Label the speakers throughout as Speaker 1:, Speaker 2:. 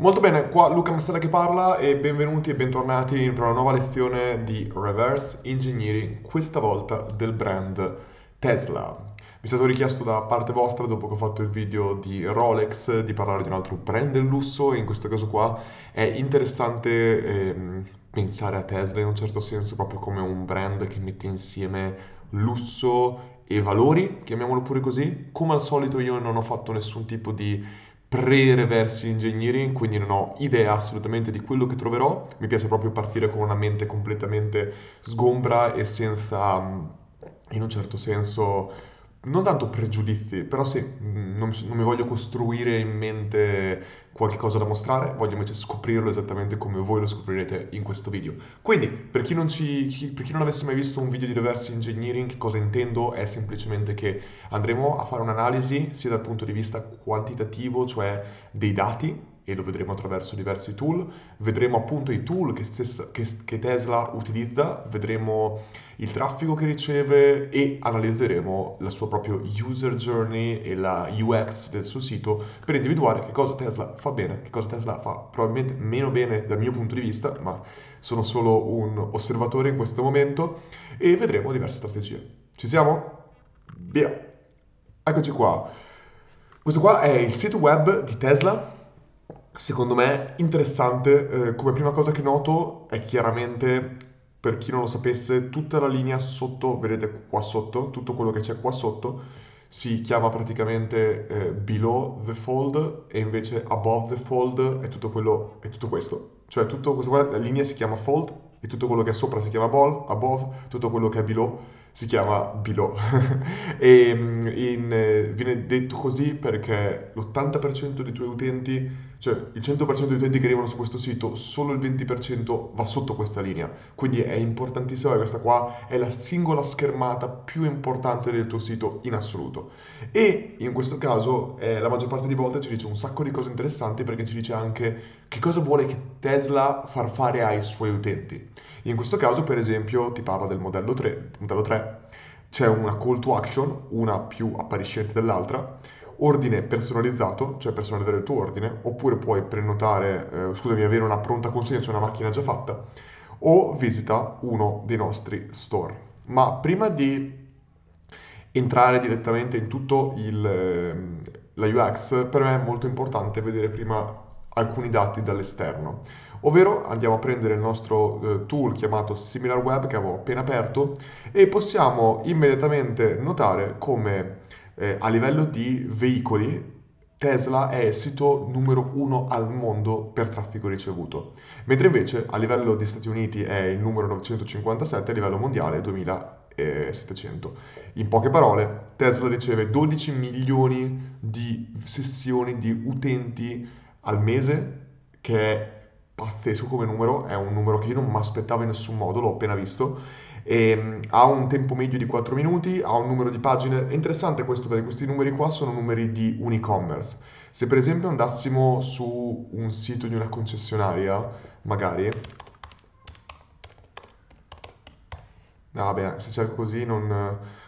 Speaker 1: Molto bene, qua Luca Mastella che parla e benvenuti e bentornati per una nuova lezione di Reverse Engineering, questa volta del brand Tesla. Mi è stato richiesto da parte vostra, dopo che ho fatto il video di Rolex, di parlare di un altro brand del lusso e in questo caso qua è interessante ehm, pensare a Tesla in un certo senso proprio come un brand che mette insieme lusso e valori, chiamiamolo pure così. Come al solito io non ho fatto nessun tipo di pre-reverse engineering, quindi non ho idea assolutamente di quello che troverò. Mi piace proprio partire con una mente completamente sgombra e senza, mm, in un certo senso, non tanto pregiudizi, però sì, mm, non, non mi voglio costruire in mente qualche cosa da mostrare, voglio invece scoprirlo esattamente come voi lo scoprirete in questo video. Quindi, per chi non, ci, chi, per chi non avesse mai visto un video di reverse engineering, cosa intendo è semplicemente che andremo a fare un'analisi sia dal punto di vista quantitativo, cioè dei dati, e lo vedremo attraverso diversi tool, vedremo appunto i tool che, stessa, che, che, Tesla utilizza, vedremo il traffico che riceve e analizzeremo la sua propria user journey e la UX del suo sito per individuare che cosa Tesla fa bene, che cosa Tesla fa probabilmente meno bene dal mio punto di vista, ma sono solo un osservatore in questo momento e vedremo diverse strategie. Ci siamo? Via! Eccoci qua. Questo qua è il sito web di Tesla secondo me interessante, eh, come prima cosa che noto è chiaramente, per chi non lo sapesse, tutta la linea sotto, vedete qua sotto, tutto quello che c'è qua sotto, si chiama praticamente eh, below the fold e invece above the fold è tutto, quello, è tutto questo. Cioè tutto questo qua, la linea si chiama fold e tutto quello che è sopra si chiama above, above tutto quello che è below si chiama below. e mm, in, eh, viene detto così perché l'80% dei tuoi utenti cioè il 100% degli utenti che arrivano su questo sito, solo il 20% va sotto questa linea. Quindi è importantissimo che questa qua è la singola schermata più importante del tuo sito in assoluto. E in questo caso eh, la maggior parte di volte ci dice un sacco di cose interessanti perché ci dice anche che cosa vuole che Tesla far fare ai suoi utenti. In questo caso, per esempio, ti parla del modello 3. Modello 3 c'è una call to action, una più appariscente dell'altra ordine personalizzato, cioè personalizzare il tuo ordine, oppure puoi prenotare, eh, scusami, avere una pronta consegna, cioè una macchina già fatta, o visita uno dei nostri store. Ma prima di entrare direttamente in tutto il, ehm, la UX, per me è molto importante vedere prima alcuni dati dall'esterno. Ovvero andiamo a prendere il nostro eh, tool chiamato SimilarWeb che avevo appena aperto e possiamo immediatamente notare come eh, a livello di veicoli, Tesla è il sito numero uno al mondo per traffico ricevuto, mentre invece a livello di Stati Uniti è il numero 957, a livello mondiale 2700. In poche parole, Tesla riceve 12 milioni di sessioni di utenti al mese, che è pazzesco come numero, è un numero che io non mi aspettavo in nessun modo, l'ho appena visto, e, um, ha un tempo medio di 4 minuti, ha un numero di pagine. È interessante questo perché questi numeri qua sono numeri di un e-commerce. Se per esempio andassimo su un sito di una concessionaria, magari... Ah, vabbè, se cerco così non...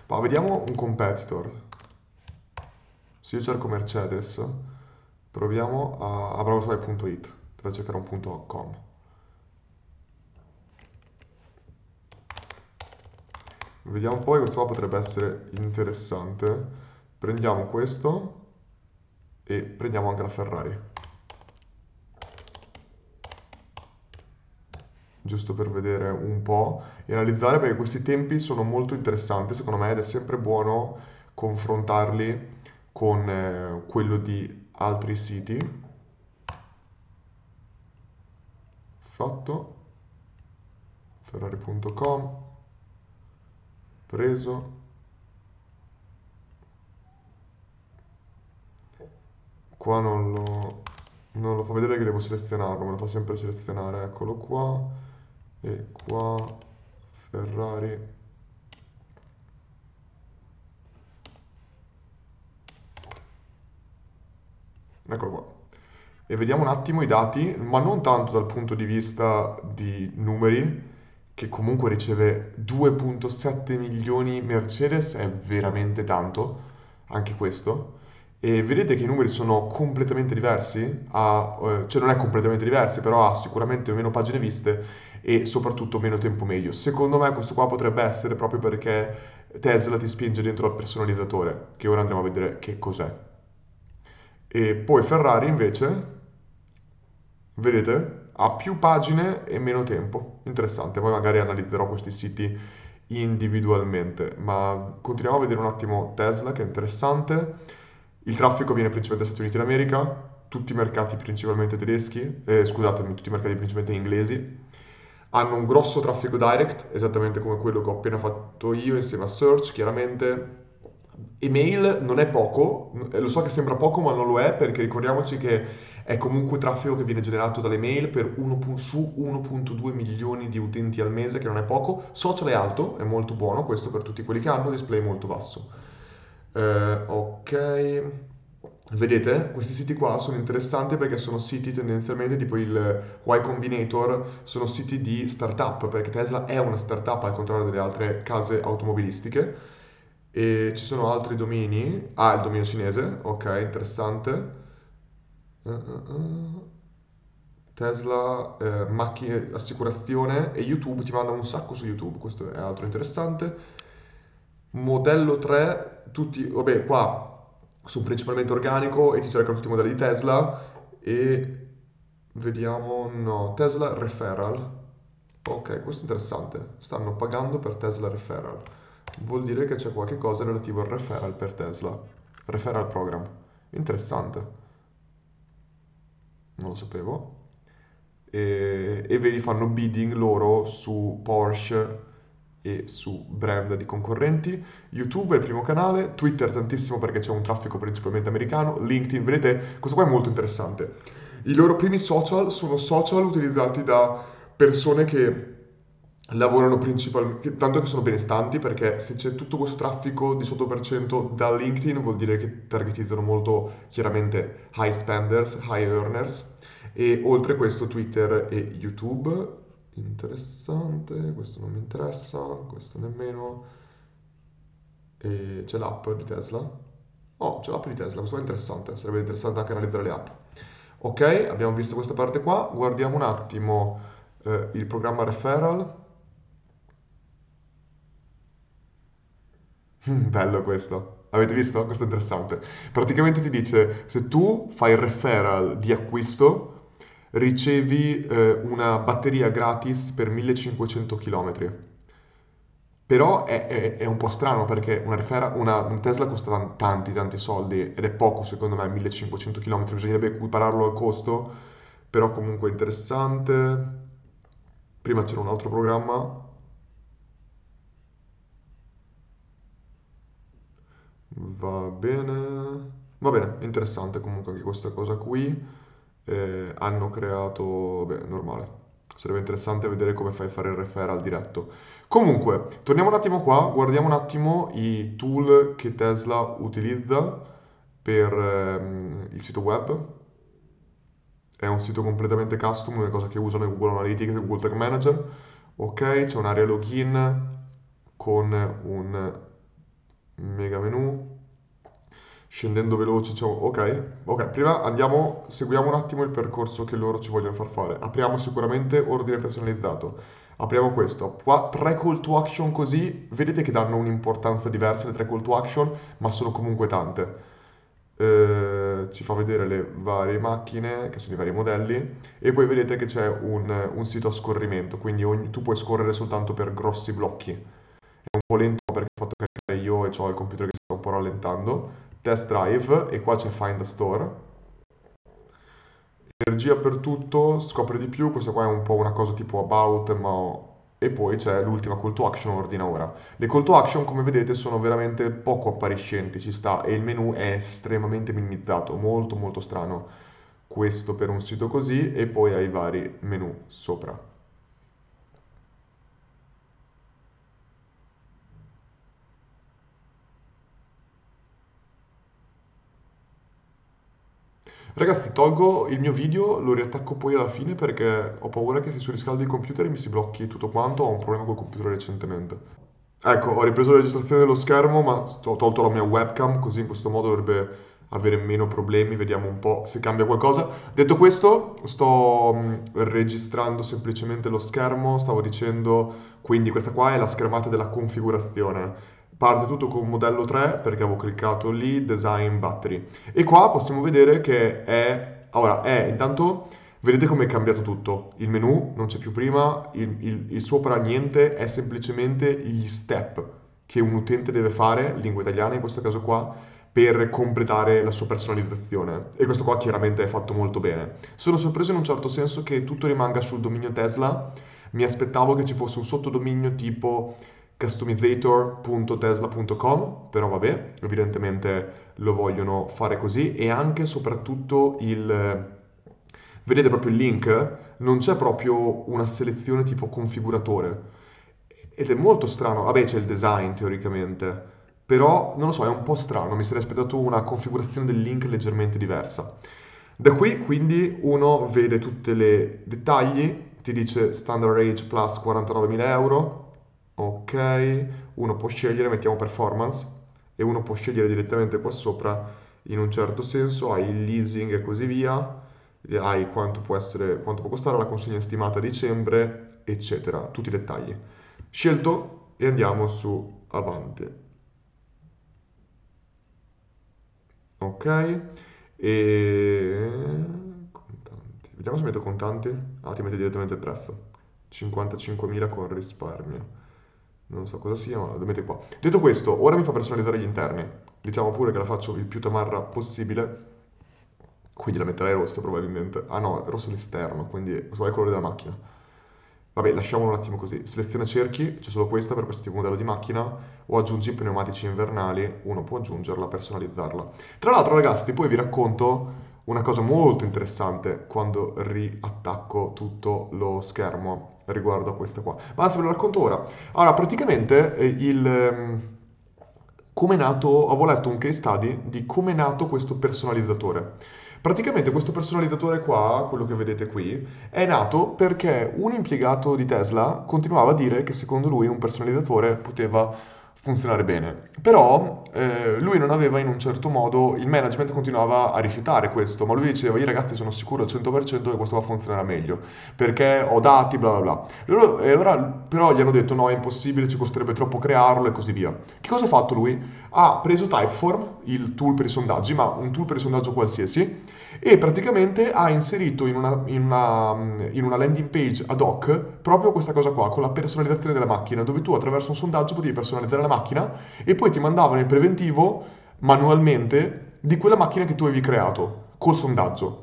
Speaker 1: Ma vediamo un competitor. Se io cerco Mercedes, proviamo a, a dovrei cercare un punto .com. Vediamo un po', questo qua potrebbe essere interessante. Prendiamo questo e prendiamo anche la Ferrari. Giusto per vedere un po' e analizzare perché questi tempi sono molto interessanti secondo me ed è sempre buono confrontarli con eh, quello di altri siti. Fatto. Ferrari.com preso. Qua non lo, non lo fa vedere che devo selezionarlo me lo fa sempre selezionare eccolo qua. E qua Ferrari. Eccolo qua e vediamo un attimo i dati ma non tanto dal punto di vista di numeri che comunque riceve 2.7 milioni Mercedes è veramente tanto, anche questo. e vedete che i numeri sono completamente diversi, ha, eh, cioè non è completamente diversi, però ha sicuramente meno pagine viste e soprattutto meno tempo medio. Secondo me questo qua potrebbe essere proprio perché Tesla ti spinge dentro al personalizzatore, che ora andremo a vedere che cos'è. E poi Ferrari invece, vedete, ha più pagine e meno tempo. Interessante, poi magari analizzerò questi siti individualmente, ma continuiamo a vedere un attimo Tesla che è interessante. Il traffico viene principalmente dagli Stati Uniti d'America, tutti i mercati principalmente tedeschi, eh, scusatemi, tutti i mercati principalmente inglesi. Hanno un grosso traffico direct, esattamente come quello che ho appena fatto io insieme a Search, chiaramente. Email non è poco, lo so che sembra poco ma non lo è perché ricordiamoci che è comunque traffico che viene generato dalle mail per 1, su 1.2 milioni di utenti al mese, che non è poco. Social è alto, è molto buono, questo per tutti quelli che hanno, display molto basso. Eh, ok, vedete, questi siti qua sono interessanti perché sono siti tendenzialmente tipo il Y Combinator, sono siti di startup, perché Tesla è una startup al contrario delle altre case automobilistiche. E ci sono altri domini. Ah, il dominio cinese, ok, interessante. Uh, uh, uh. Tesla, eh, macchine, assicurazione e YouTube ti manda un sacco su YouTube, questo è altro interessante. Modello 3, tutti, vabbè, qua su principalmente organico e ti cercano tutti i modelli di Tesla e vediamo, no, Tesla Referral. Ok, questo è interessante. Stanno pagando per Tesla Referral. Vuol dire che c'è qualche cosa relativo al referral per Tesla. Referral program. Interessante. Non lo sapevo. E, e vedi, fanno bidding loro su Porsche e su brand di concorrenti. YouTube è il primo canale, Twitter tantissimo perché c'è un traffico principalmente americano, LinkedIn, vedete, questo qua è molto interessante. I loro primi social sono social utilizzati da persone che lavorano principalmente, tanto che sono benestanti perché se c'è tutto questo traffico 18% da LinkedIn vuol dire che targetizzano molto chiaramente high spenders, high earners e oltre questo Twitter e YouTube interessante, questo non mi interessa, questo nemmeno. E c'è l'app di Tesla. Oh, c'è l'app di Tesla, questo è interessante, sarebbe interessante anche analizzare le app. Ok, abbiamo visto questa parte qua, guardiamo un attimo eh, il programma referral. Mm, bello questo. Avete visto? Questo è interessante. Praticamente ti dice se tu fai il referral di acquisto, ricevi eh, una batteria gratis per 1500 km. Però è, è, è un po' strano perché una, refera, una, un Tesla costa tanti tanti soldi ed è poco secondo me 1500 km, bisognerebbe equipararlo al costo, però comunque interessante. Prima c'era un altro programma. Va bene. Va bene, interessante comunque anche questa cosa qui eh, hanno creato, beh, normale. Sarebbe interessante vedere come fai a fare il referral diretto. Comunque, torniamo un attimo qua, guardiamo un attimo i tool che Tesla utilizza per ehm, il sito web. È un sito completamente custom, una cosa che usano Google Analytics e Google Tag Manager. Ok, c'è un'area login con un mega menu scendendo veloci, diciamo, ok, ok, prima andiamo, seguiamo un attimo il percorso che loro ci vogliono far fare. Apriamo sicuramente ordine personalizzato. Apriamo questo. Qua tre call to action così, vedete che danno un'importanza diversa le tre call to action, ma sono comunque tante. Eh, ci fa vedere le varie macchine, che sono i vari modelli, e poi vedete che c'è un, un sito a scorrimento, quindi ogni, tu puoi scorrere soltanto per grossi blocchi. È un po' lento perché ho fatto caricare io e ho il computer che sta un po' rallentando, test drive e qua c'è find a store. Energia per tutto scopri di più questa qua è un po' una cosa tipo about ma e poi c'è l'ultima call to action ordina ora. Le call to action come vedete sono veramente poco appariscenti ci sta e il menu è estremamente minimizzato molto molto strano. Questo per un sito così e poi hai vari menu sopra Ragazzi, tolgo il mio video, lo riattacco poi alla fine perché ho paura che se surriscaldo il computer mi si blocchi tutto quanto, ho un problema col computer recentemente. Ecco, ho ripreso la registrazione dello schermo, ma ho tolto la mia webcam, così in questo modo dovrebbe avere meno problemi, vediamo un po' se cambia qualcosa. Detto questo, sto mm, registrando semplicemente lo schermo, stavo dicendo, quindi questa qua è la schermata della configurazione. Parte tutto con modello 3 perché avevo cliccato lì, design battery. E qua possiamo vedere che è, ora è intanto Vedete come è cambiato tutto. Il menu non c'è più prima, il, il, il sopra niente, è semplicemente gli step che un utente deve fare, lingua italiana in questo caso qua, per completare la sua personalizzazione. E questo qua chiaramente è fatto molto bene. Sono sorpreso in un certo senso che tutto rimanga sul dominio Tesla. Mi aspettavo che ci fosse un sottodominio tipo customizator.tesla.com, però vabbè, evidentemente lo vogliono fare così e anche soprattutto il vedete proprio il link, non c'è proprio una selezione tipo configuratore. Ed è molto strano, vabbè c'è il design teoricamente, però non lo so, è un po' strano, mi sarei aspettato una configurazione del link leggermente diversa. Da qui quindi uno vede tutti i dettagli, ti dice standard age plus 49.000 euro, ok, uno può scegliere, mettiamo performance, e uno può scegliere direttamente qua sopra in un certo senso, hai il leasing e così via, hai quanto può, essere, quanto può costare la consegna stimata a dicembre, eccetera, tutti i dettagli. Scelto e andiamo su avanti. Ok, e contanti. Vediamo se metto contanti. Ah, ti mette direttamente il prezzo. 55.000 con risparmio. Non so cosa sia, ma lo metti qua. Detto questo, ora mi fa personalizzare gli interni. Diciamo pure che la faccio il più tamarra possibile quindi la metterei rossa probabilmente. Ah no, rossa all'esterno, quindi questo è il colore della macchina. Vabbè, lasciamolo un attimo così. Seleziona cerchi, c'è solo questa per questo tipo di modello di macchina, o aggiungi pneumatici invernali, uno può aggiungerla, personalizzarla. Tra l'altro ragazzi, poi vi racconto una cosa molto interessante quando riattacco tutto lo schermo riguardo a questa qua. Ma anzi ve lo racconto ora. Allora, praticamente eh, il... Ehm, come è nato, avevo letto un case study di come è nato questo personalizzatore. Praticamente questo personalizzatore qua, quello che vedete qui, è nato perché un impiegato di Tesla continuava a dire che secondo lui un personalizzatore poteva funzionare bene. Però eh, lui non aveva in un certo modo, il management continuava a rifiutare questo, ma lui diceva io ragazzi sono sicuro al 100% che questo va a funzionare meglio, perché ho dati, bla bla bla. E allora, e allora però gli hanno detto no è impossibile, ci costerebbe troppo crearlo e così via. Che cosa ha fatto lui? Ha preso Typeform, il tool per i sondaggi, ma un tool per il sondaggio qualsiasi, e praticamente ha inserito in una, in una, in una landing page ad hoc proprio questa cosa qua, con la personalizzazione della macchina, dove tu attraverso un sondaggio potevi personalizzare la macchina e poi ti mandavano il preventivo manualmente di quella macchina che tu avevi creato col sondaggio.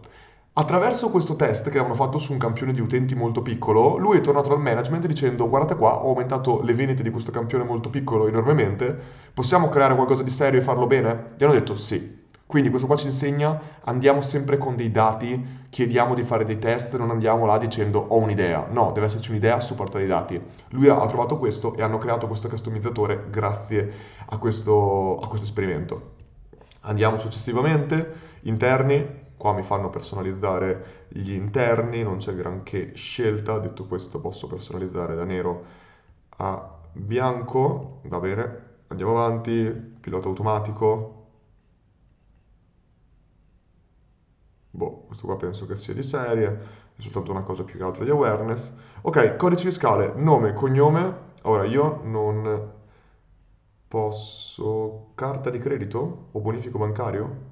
Speaker 1: Attraverso questo test che avevano fatto su un campione di utenti molto piccolo, lui è tornato dal management dicendo guardate qua, ho aumentato le vendite di questo campione molto piccolo enormemente, possiamo creare qualcosa di serio e farlo bene? Gli hanno detto sì. Quindi questo qua ci insegna, andiamo sempre con dei dati, chiediamo di fare dei test, non andiamo là dicendo ho un'idea. No, deve esserci un'idea supportata dai dati. Lui ha trovato questo e hanno creato questo customizzatore grazie a questo, a questo esperimento. Andiamo successivamente, interni, qua mi fanno personalizzare gli interni, non c'è granché scelta, detto questo posso personalizzare da nero a bianco, va bene, andiamo avanti, pilota automatico, boh, questo qua penso che sia di serie, è soltanto una cosa più che altro di awareness. Ok, codice fiscale, nome, cognome. Ora io non posso carta di credito o bonifico bancario?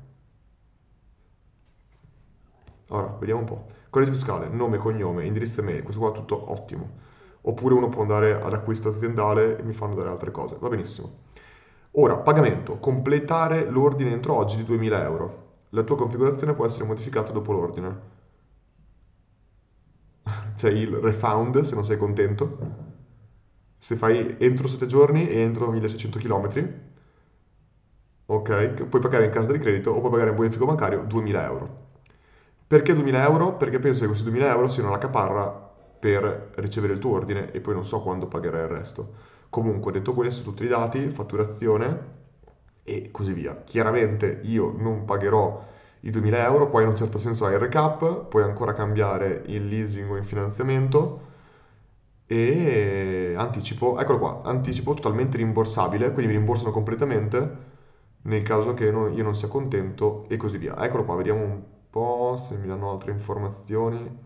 Speaker 1: Ora, vediamo un po'. Codice fiscale, nome, cognome, indirizzo email, questo qua è tutto ottimo. Oppure uno può andare ad acquisto aziendale e mi fanno dare altre cose, va benissimo. Ora, pagamento, completare l'ordine entro oggi di 2000 euro la tua configurazione può essere modificata dopo l'ordine. C'è il refound se non sei contento. Se fai entro 7 giorni e entro 1600 km, ok, puoi pagare in casa di credito o puoi pagare in bonifico bancario 2000 euro. Perché 2000 euro? Perché penso che questi 2000 euro siano la caparra per ricevere il tuo ordine e poi non so quando pagherai il resto. Comunque, detto questo, tutti i dati, fatturazione, e così via. Chiaramente io non pagherò i 2000 euro, poi in un certo senso hai il recap, puoi ancora cambiare il leasing o in finanziamento e anticipo, eccolo qua, anticipo totalmente rimborsabile, quindi mi rimborsano completamente nel caso che io non sia contento e così via. Eccolo qua, vediamo un po' se mi danno altre informazioni.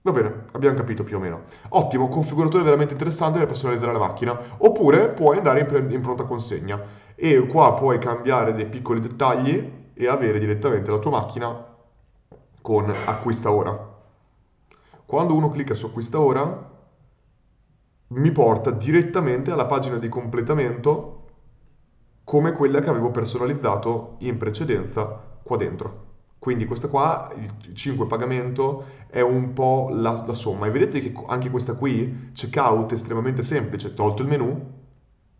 Speaker 1: Va bene, abbiamo capito più o meno. Ottimo, configuratore veramente interessante per personalizzare la macchina. Oppure puoi andare in, in pronta consegna e qua puoi cambiare dei piccoli dettagli e avere direttamente la tua macchina con acquista ora. Quando uno clicca su acquista ora, mi porta direttamente alla pagina di completamento come quella che avevo personalizzato in precedenza qua dentro. Quindi questa qua, il 5 pagamento, è un po' la, la somma. E vedete che anche questa qui, checkout, è estremamente semplice. Tolto il menu,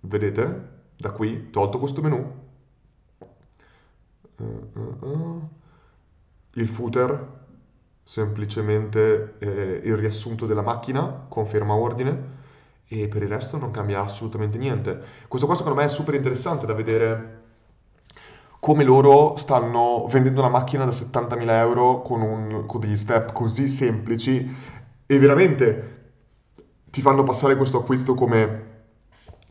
Speaker 1: vedete? Da qui, tolto questo menu. Uh, uh, uh. Il footer, semplicemente eh, il riassunto della macchina, conferma ordine e per il resto non cambia assolutamente niente. Questo qua secondo me è super interessante da vedere come loro stanno vendendo una macchina da 70.000 euro con, un- con degli step così semplici e veramente ti fanno passare questo acquisto come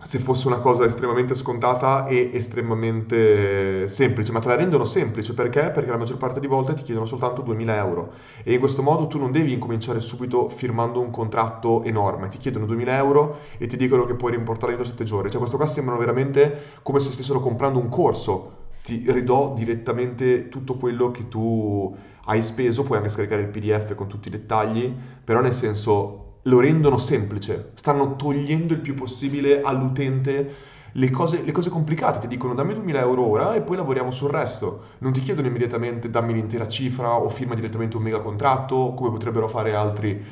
Speaker 1: se fosse una cosa estremamente scontata e estremamente semplice, ma te la rendono semplice. Perché? Perché la maggior parte di volte ti chiedono soltanto 2000 euro. E in questo modo tu non devi incominciare subito firmando un contratto enorme, ti chiedono 2000 euro e ti dicono che puoi rimportare entro 7 giorni, cioè questo qua sembrano veramente come se stessero comprando un corso, ti ridò direttamente tutto quello che tu hai speso, puoi anche scaricare il PDF con tutti i dettagli, però nel senso lo rendono semplice, stanno togliendo il più possibile all'utente le cose, le cose complicate, ti dicono dammi 2000 euro ora e poi lavoriamo sul resto, non ti chiedono immediatamente dammi l'intera cifra o firma direttamente un mega contratto come potrebbero fare altri,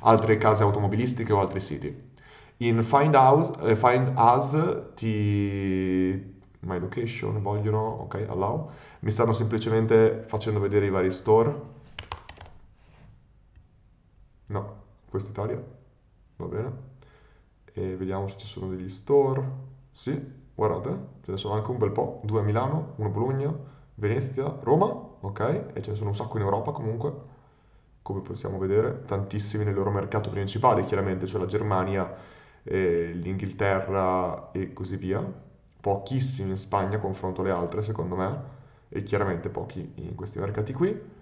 Speaker 1: altre case automobilistiche o altri siti. In Find, House, eh, Find Us ti... My location, vogliono, ok, allow. Mi stanno semplicemente facendo vedere i vari store. No, questa Italia, va bene. E vediamo se ci sono degli store. Sì, guardate, ce ne sono anche un bel po', due a Milano, uno a Bologna, Venezia, Roma, ok? E ce ne sono un sacco in Europa comunque, come possiamo vedere, tantissimi nel loro mercato principale, chiaramente, cioè la Germania, eh, l'Inghilterra e così via. Pochissimi in Spagna confronto alle altre, secondo me, e chiaramente pochi in questi mercati qui.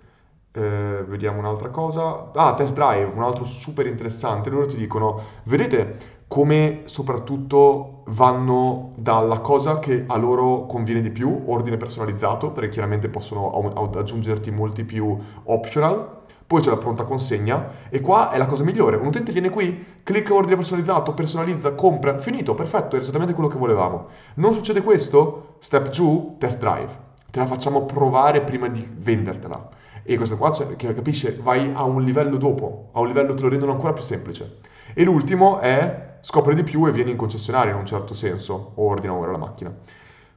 Speaker 1: Eh, vediamo un'altra cosa. Ah, test drive, un altro super interessante. Loro ti dicono, vedete come soprattutto vanno dalla cosa che a loro conviene di più, ordine personalizzato, perché chiaramente possono aggiungerti molti più optional. Poi c'è la pronta consegna e qua è la cosa migliore. Un utente viene qui, clicca ordine personalizzato, personalizza, compra, finito, perfetto, è esattamente quello che volevamo. Non succede questo? Step giù, test drive. Te la facciamo provare prima di vendertela. E questo qua, cioè, capisce, vai a un livello dopo, a un livello te lo rendono ancora più semplice. E l'ultimo è scopri di più e vieni in concessionario in un certo senso, o ordina ora la macchina.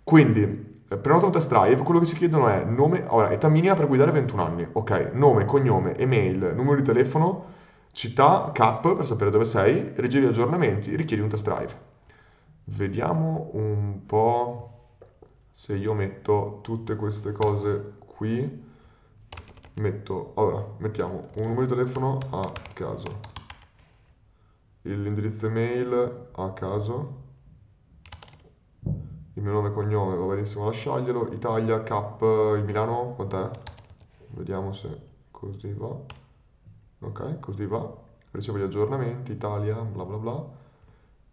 Speaker 1: Quindi, eh, prenota un test drive, quello che ci chiedono è nome, ora, età minima per guidare 21 anni, ok, nome, cognome, email, numero di telefono, città, cap per sapere dove sei, ricevi aggiornamenti, richiedi un test drive. Vediamo un po' se io metto tutte queste cose qui metto, allora, mettiamo un numero di telefono a caso, l'indirizzo email a caso, il mio nome e cognome va benissimo lasciarglielo, Italia, Cap, il Milano, quant'è? Vediamo se così va. Ok, così va. Ricevo gli aggiornamenti, Italia, bla bla bla.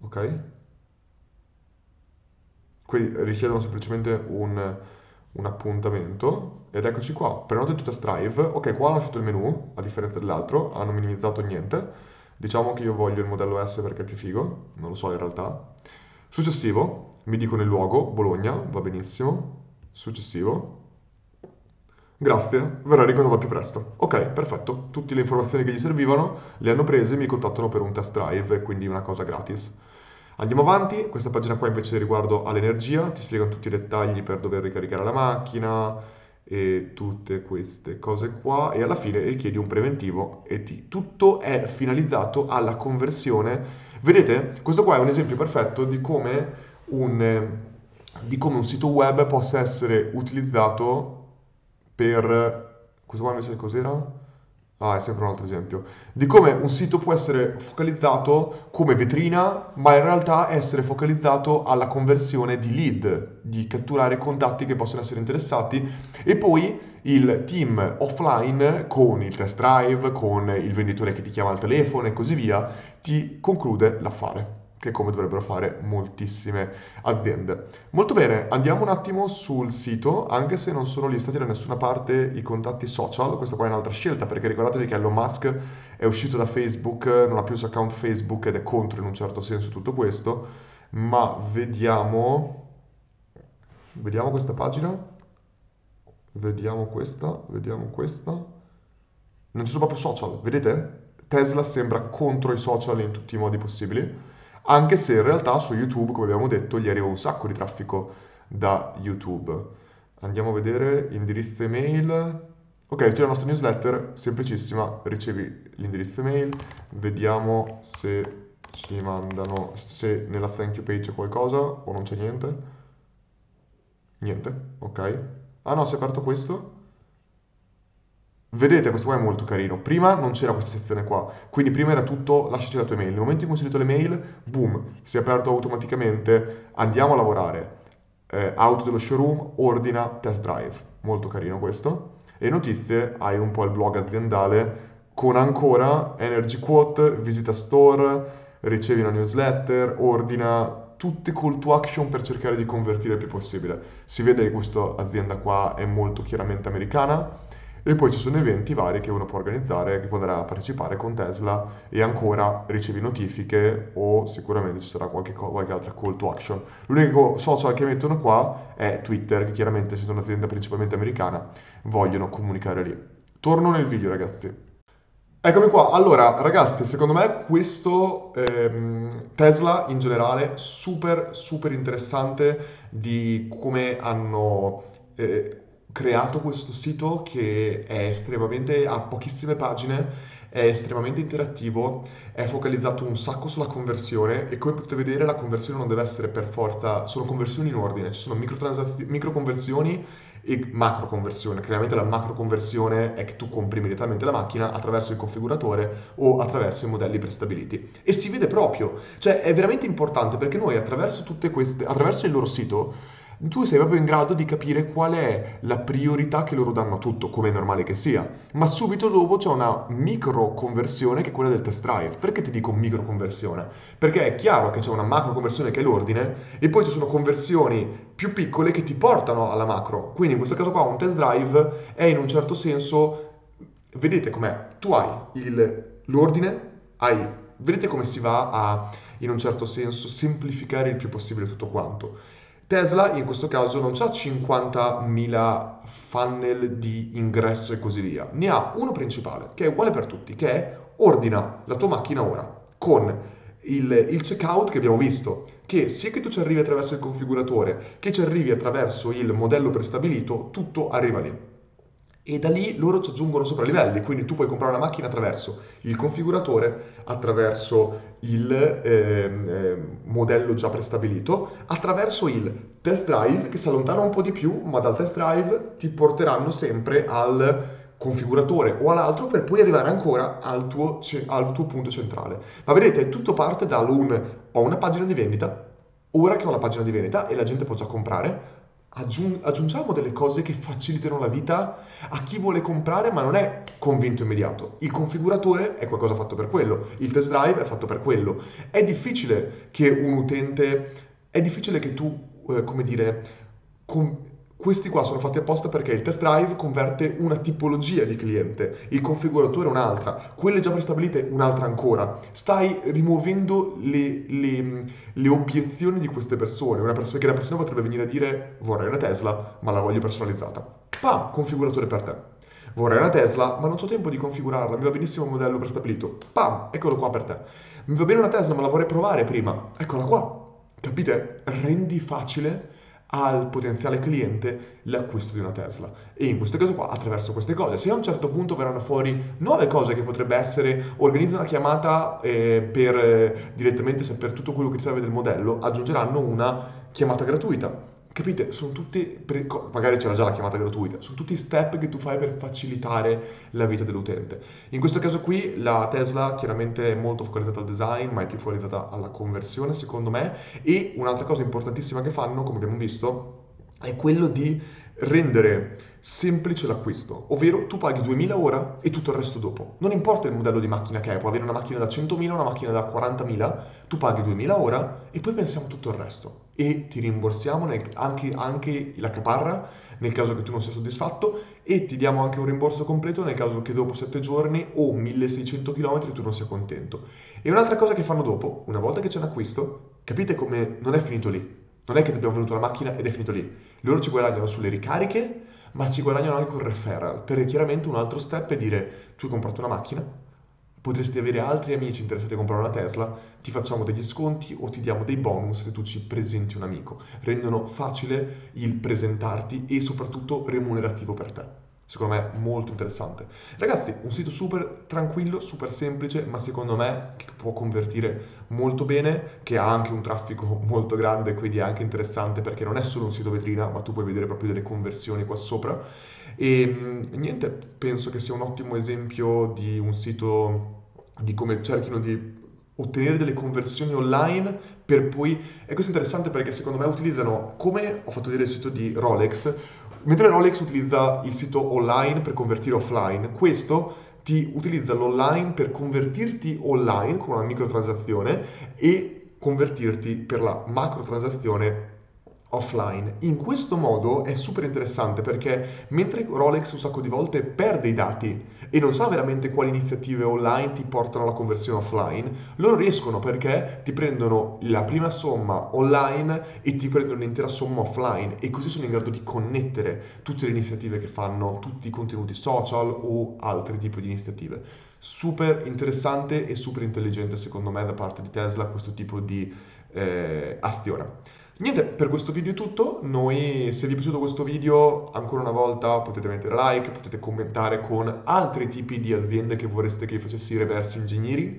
Speaker 1: Ok. Qui richiedono semplicemente un, un appuntamento ed eccoci qua, prenota il test drive, ok qua hanno lasciato il menu a differenza dell'altro, hanno minimizzato niente, diciamo che io voglio il modello S perché è più figo, non lo so in realtà. Successivo, mi dicono il luogo, Bologna, va benissimo, successivo, grazie, verrà ricordato più presto. Ok, perfetto, tutte le informazioni che gli servivano le hanno prese mi contattano per un test drive, quindi una cosa gratis. Andiamo avanti, questa pagina qua invece riguardo all'energia, ti spiegano tutti i dettagli per dover ricaricare la macchina e tutte queste cose qua e alla fine richiedi un preventivo e ti, tutto è finalizzato alla conversione. Vedete, questo qua è un esempio perfetto di come un, di come un sito web possa essere utilizzato per... Questo qua invece cos'era? Ah, è sempre un altro esempio. Di come un sito può essere focalizzato come vetrina, ma in realtà essere focalizzato alla conversione di lead, di catturare contatti che possono essere interessati e poi il team offline con il test drive, con il venditore che ti chiama al telefono e così via, ti conclude l'affare che come dovrebbero fare moltissime aziende. Molto bene, andiamo un attimo sul sito, anche se non sono listati da nessuna parte i contatti social, questa qua è un'altra scelta perché ricordatevi che Elon Musk è uscito da Facebook, non ha più il suo account Facebook ed è contro in un certo senso tutto questo, ma vediamo, vediamo questa pagina, vediamo questa, vediamo questa, non ci sono proprio social, vedete? Tesla sembra contro i social in tutti i modi possibili anche se in realtà su YouTube, come abbiamo detto, gli arriva un sacco di traffico da YouTube. Andiamo a vedere indirizzo email. Ok, c'è la nostra newsletter, semplicissima, ricevi l'indirizzo email, vediamo se ci mandano, se nella thank you page c'è qualcosa o non c'è niente. Niente, ok. Ah no, si è aperto questo. Vedete, questo qua è molto carino. Prima non c'era questa sezione qua, quindi prima era tutto lasciaci la tua email. Nel momento in cui hai inserito le mail, boom, si è aperto automaticamente, andiamo a lavorare. Eh, auto dello showroom, ordina, test drive. Molto carino questo. E notizie, hai un po' il blog aziendale con ancora energy quote, visita store, ricevi una newsletter, ordina, tutti call to action per cercare di convertire il più possibile. Si vede che questa azienda qua è molto chiaramente americana e poi ci sono eventi vari che uno può organizzare, che può andare a partecipare con Tesla e ancora ricevi notifiche o sicuramente ci sarà qualche, qualche altra call to action. L'unico social che mettono qua è Twitter, che chiaramente essendo un'azienda principalmente americana vogliono comunicare lì. Torno nel video ragazzi. Eccomi qua, allora ragazzi, secondo me questo ehm, Tesla in generale super super interessante di come hanno eh, creato questo sito che è estremamente, ha pochissime pagine, è estremamente interattivo, è focalizzato un sacco sulla conversione e come potete vedere la conversione non deve essere per forza, sono conversioni in ordine, ci sono micro conversioni e macro conversione. Chiaramente la macro conversione è che tu compri immediatamente la macchina attraverso il configuratore o attraverso i modelli prestabiliti. E si vede proprio, cioè è veramente importante perché noi attraverso queste, attraverso il loro sito, tu sei proprio in grado di capire qual è la priorità che loro danno a tutto, come è normale che sia. Ma subito dopo c'è una micro conversione che è quella del test drive. Perché ti dico micro conversione? Perché è chiaro che c'è una macro conversione che è l'ordine e poi ci sono conversioni più piccole che ti portano alla macro. Quindi in questo caso qua un test drive è in un certo senso, vedete com'è? Tu hai il, l'ordine, hai, vedete come si va a in un certo senso semplificare il più possibile tutto quanto. Tesla in questo caso non ha 50.000 funnel di ingresso e così via, ne ha uno principale che è uguale per tutti, che è ordina la tua macchina ora con il, il checkout che abbiamo visto, che sia che tu ci arrivi attraverso il configuratore che ci arrivi attraverso il modello prestabilito, tutto arriva lì e da lì loro ci aggiungono sopra livelli, quindi tu puoi comprare una macchina attraverso il configuratore, attraverso il eh, modello già prestabilito, attraverso il test drive che si allontana un po' di più, ma dal test drive ti porteranno sempre al configuratore o all'altro per poi arrivare ancora al tuo, al tuo punto centrale. Ma vedete, tutto parte da un ho una pagina di vendita, ora che ho la pagina di vendita e la gente può già comprare, aggiung- aggiungiamo delle cose che facilitano la vita a chi vuole comprare ma non è convinto immediato. Il configuratore è qualcosa fatto per quello, il test drive è fatto per quello. È difficile che un utente, è difficile che tu, eh, come dire, com- questi qua sono fatti apposta perché il test drive converte una tipologia di cliente, il configuratore un'altra, quelle già prestabilite un'altra ancora. Stai rimuovendo le, le, le obiezioni di queste persone, una persona, che la persona potrebbe venire a dire vorrei una Tesla ma la voglio personalizzata. Pam, configuratore per te. Vorrei una Tesla, ma non ho tempo di configurarla, mi va benissimo il modello prestabilito. Pam, eccolo qua per te. Mi va bene una Tesla, ma la vorrei provare prima. Eccola qua. Capite? Rendi facile al potenziale cliente l'acquisto di una Tesla. E in questo caso qua, attraverso queste cose, se a un certo punto verranno fuori nuove cose che potrebbe essere, organizza una chiamata eh, per eh, direttamente sapere tutto quello che serve del modello, aggiungeranno una chiamata gratuita capite, sono tutti, magari c'era già la chiamata gratuita, sono tutti step che tu fai per facilitare la vita dell'utente. In questo caso qui la Tesla chiaramente è molto focalizzata al design, ma è più focalizzata alla conversione secondo me, e un'altra cosa importantissima che fanno, come abbiamo visto, è quello di rendere semplice l'acquisto, ovvero tu paghi 2000 ora e tutto il resto dopo. Non importa il modello di macchina che è, puoi avere una macchina da 100.000, una macchina da 40.000, tu paghi 2000 ora e poi pensiamo tutto il resto e ti rimborsiamo nel, anche, anche la caparra nel caso che tu non sia soddisfatto e ti diamo anche un rimborso completo nel caso che dopo 7 giorni o 1600 km tu non sia contento. E un'altra cosa che fanno dopo, una volta che c'è un acquisto, capite come non è finito lì. Non è che abbiamo venuto la macchina ed è finito lì. Loro ci guadagnano sulle ricariche, ma ci guadagnano anche il referral, perché chiaramente un altro step è dire tu hai comprato una macchina, potresti avere altri amici interessati a comprare una Tesla, ti facciamo degli sconti o ti diamo dei bonus se tu ci presenti un amico. Rendono facile il presentarti e soprattutto remunerativo per te. Secondo me molto interessante. Ragazzi, un sito super tranquillo, super semplice, ma secondo me che può convertire molto bene, che ha anche un traffico molto grande, quindi è anche interessante perché non è solo un sito vetrina, ma tu puoi vedere proprio delle conversioni qua sopra. E mm, niente, penso che sia un ottimo esempio di un sito di come cerchino di ottenere delle conversioni online per poi... E questo è interessante perché secondo me utilizzano, come ho fatto vedere il sito di Rolex, mentre Rolex utilizza il sito online per convertire offline, questo ti utilizza l'online per convertirti online con una microtransazione e convertirti per la macrotransazione offline. In questo modo è super interessante perché mentre Rolex un sacco di volte perde i dati e non sa veramente quali iniziative online ti portano alla conversione offline, loro riescono perché ti prendono la prima somma online e ti prendono l'intera somma offline e così sono in grado di connettere tutte le iniziative che fanno, tutti i contenuti social o altri tipi di iniziative. Super interessante e super intelligente secondo me da parte di Tesla questo tipo di eh, azione. Niente, per questo video è tutto. Noi, se vi è piaciuto questo video, ancora una volta potete mettere like, potete commentare con altri tipi di aziende che vorreste che facessi reverse engineering.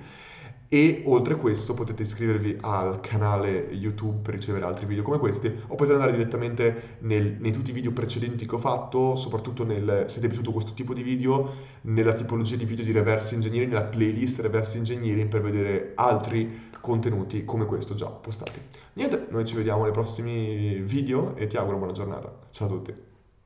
Speaker 1: E oltre a questo potete iscrivervi al canale YouTube per ricevere altri video come questi o potete andare direttamente nel, nei tutti i video precedenti che ho fatto, soprattutto nel, se ti è piaciuto questo tipo di video, nella tipologia di video di reverse engineering, nella playlist reverse engineering per vedere altri contenuti come questo già postati. Niente, noi ci vediamo nei prossimi video e ti auguro buona giornata. Ciao a tutti.